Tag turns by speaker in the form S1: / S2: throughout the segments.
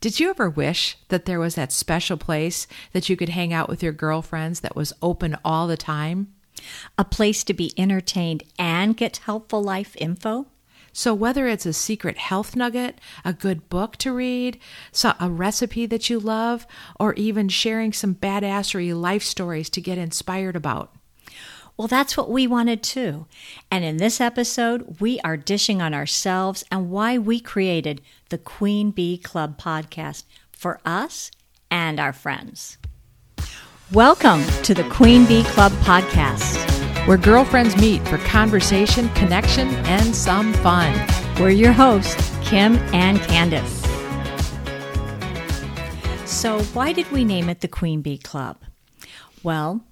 S1: Did you ever wish that there was that special place that you could hang out with your girlfriends that was open all the time?
S2: A place to be entertained and get helpful life info?
S1: So, whether it's a secret health nugget, a good book to read, a recipe that you love, or even sharing some badassery life stories to get inspired about.
S2: Well, that's what we wanted too. And in this episode, we are dishing on ourselves and why we created the Queen Bee Club podcast for us and our friends. Welcome to the Queen Bee Club podcast,
S1: where girlfriends meet for conversation, connection, and some fun.
S2: We're your hosts, Kim and Candace. So, why did we name it the Queen Bee Club? Well,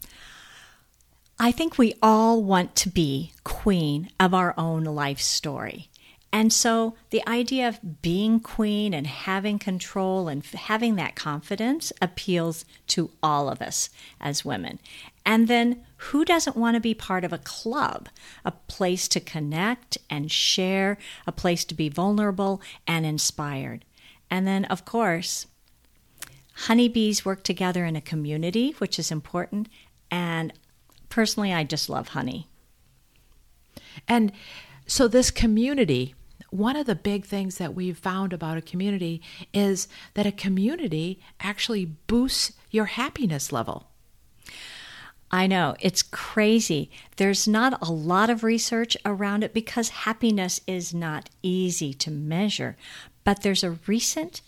S2: I think we all want to be queen of our own life story. And so the idea of being queen and having control and having that confidence appeals to all of us as women. And then who doesn't want to be part of a club, a place to connect and share, a place to be vulnerable and inspired? And then, of course, honeybees work together in a community, which is important. And personally, I just love honey.
S1: And so, this community one of the big things that we've found about a community is that a community actually boosts your happiness level.
S2: I know, it's crazy. There's not a lot of research around it because happiness is not easy to measure. But there's a recent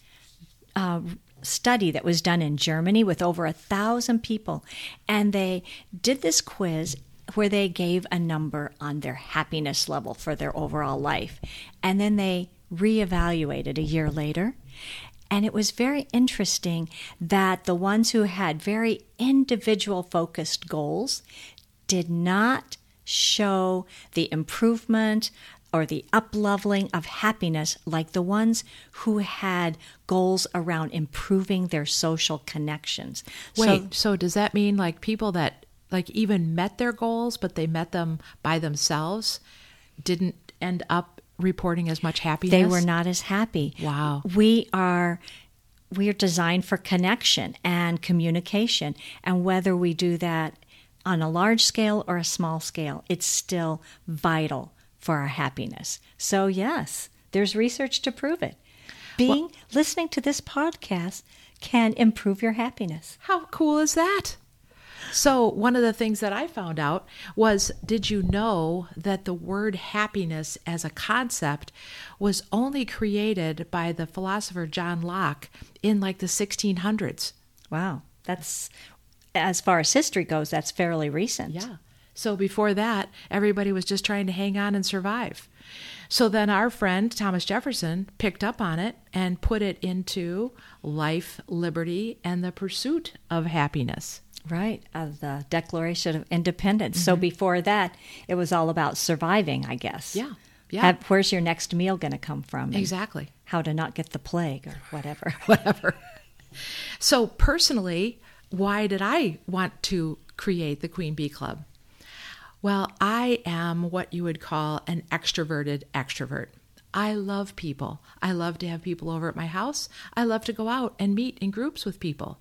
S2: uh, study that was done in Germany with over a thousand people, and they did this quiz where they gave a number on their happiness level for their overall life. And then they reevaluated a year later. And it was very interesting that the ones who had very individual focused goals did not show the improvement or the upleveling of happiness like the ones who had goals around improving their social connections.
S1: Wait, so, so does that mean like people that like even met their goals, but they met them by themselves, didn't end up reporting as much happiness.
S2: They were not as happy.
S1: Wow.
S2: We are we are designed for connection and communication, and whether we do that on a large scale or a small scale, it's still vital for our happiness. So yes, there's research to prove it. Being well, listening to this podcast can improve your happiness.
S1: How cool is that? So, one of the things that I found out was did you know that the word happiness as a concept was only created by the philosopher John Locke in like the 1600s?
S2: Wow. That's, as far as history goes, that's fairly recent.
S1: Yeah. So, before that, everybody was just trying to hang on and survive. So then our friend Thomas Jefferson picked up on it and put it into life, liberty, and the pursuit of happiness.
S2: Right, of the Declaration of Independence. Mm-hmm. So before that, it was all about surviving, I guess.
S1: Yeah. Yeah.
S2: Have, where's your next meal going to come from?
S1: Exactly.
S2: How to not get the plague or whatever.
S1: whatever. So, personally, why did I want to create the Queen Bee Club? Well, I am what you would call an extroverted extrovert. I love people. I love to have people over at my house. I love to go out and meet in groups with people.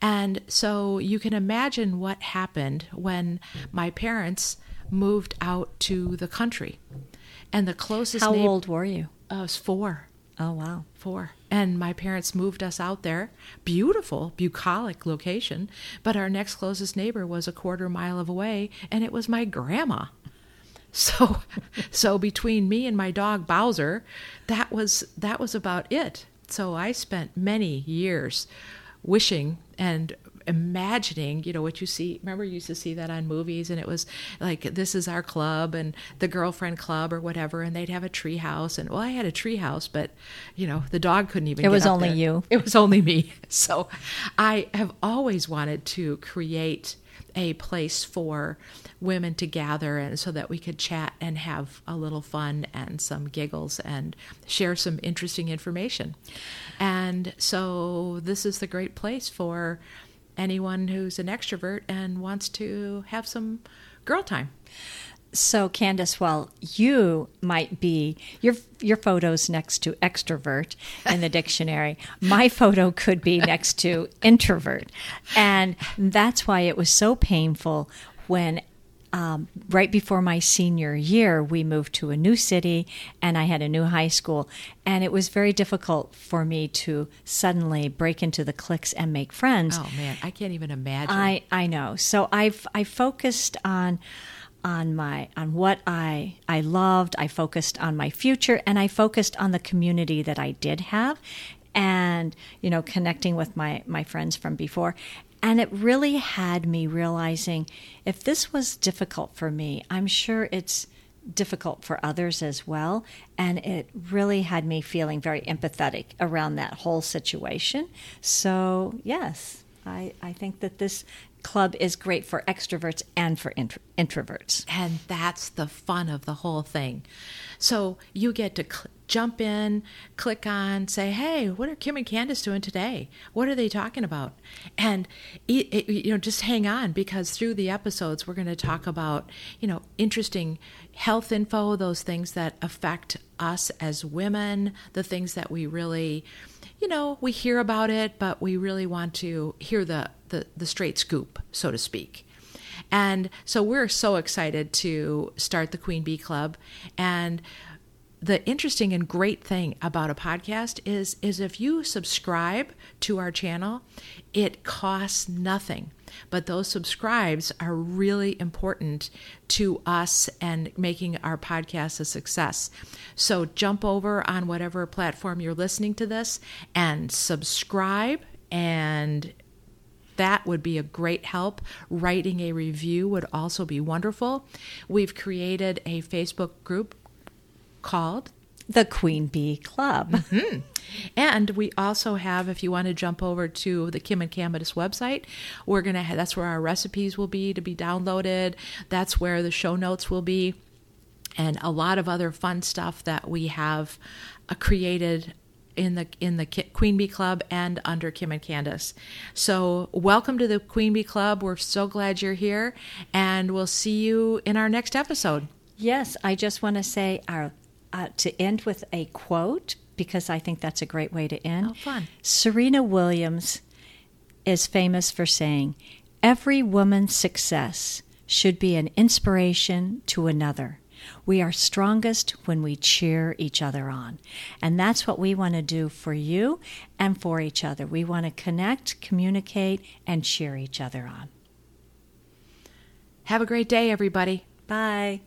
S1: And so you can imagine what happened when my parents moved out to the country. And the closest
S2: How old were you?
S1: Uh, I was 4.
S2: Oh wow.
S1: 4. And my parents moved us out there. Beautiful, bucolic location, but our next closest neighbor was a quarter mile of away and it was my grandma. So, so between me and my dog Bowser, that was that was about it. So I spent many years wishing and imagining, you know, what you see. Remember, you used to see that on movies, and it was like, "This is our club," and the girlfriend club, or whatever, and they'd have a tree house. And well, I had a tree house, but you know, the dog couldn't even.
S2: It was only
S1: there.
S2: you.
S1: It was only me. So, I have always wanted to create a place for women to gather and so that we could chat and have a little fun and some giggles and share some interesting information. And so this is the great place for anyone who's an extrovert and wants to have some girl time.
S2: So, Candace, while you might be your your photo's next to extrovert in the dictionary, my photo could be next to introvert, and that's why it was so painful when. Um, right before my senior year, we moved to a new city and I had a new high school. And it was very difficult for me to suddenly break into the cliques and make friends.
S1: Oh man, I can't even imagine.
S2: I, I know. So I've I focused on on my on what I I loved. I focused on my future and I focused on the community that I did have and you know connecting with my my friends from before and it really had me realizing if this was difficult for me, I'm sure it's difficult for others as well. And it really had me feeling very empathetic around that whole situation. So, yes, I, I think that this club is great for extroverts and for intro- introverts.
S1: And that's the fun of the whole thing. So you get to cl- jump in, click on, say, hey, what are Kim and Candace doing today? What are they talking about? And, it, it, you know, just hang on because through the episodes, we're going to talk about, you know, interesting health info, those things that affect us as women, the things that we really, you know, we hear about it, but we really want to hear the, the, the straight scoop, so to speak. And so we're so excited to start the Queen Bee Club. And the interesting and great thing about a podcast is is if you subscribe to our channel, it costs nothing. But those subscribes are really important to us and making our podcast a success. So jump over on whatever platform you're listening to this and subscribe and that would be a great help. Writing a review would also be wonderful. We've created a Facebook group called
S2: the Queen Bee Club.
S1: Mm-hmm. And we also have, if you want to jump over to the Kim and Candace website, we're gonna have, that's where our recipes will be to be downloaded. That's where the show notes will be, and a lot of other fun stuff that we have uh, created in the in the Queen Bee Club and under Kim and Candace. So welcome to the Queen Bee Club. We're so glad you're here, and we'll see you in our next episode.
S2: Yes, I just want to say our uh, to end with a quote because I think that's a great way to end.
S1: Oh, fun.
S2: Serena Williams is famous for saying, Every woman's success should be an inspiration to another. We are strongest when we cheer each other on. And that's what we want to do for you and for each other. We want to connect, communicate, and cheer each other on.
S1: Have a great day, everybody.
S2: Bye.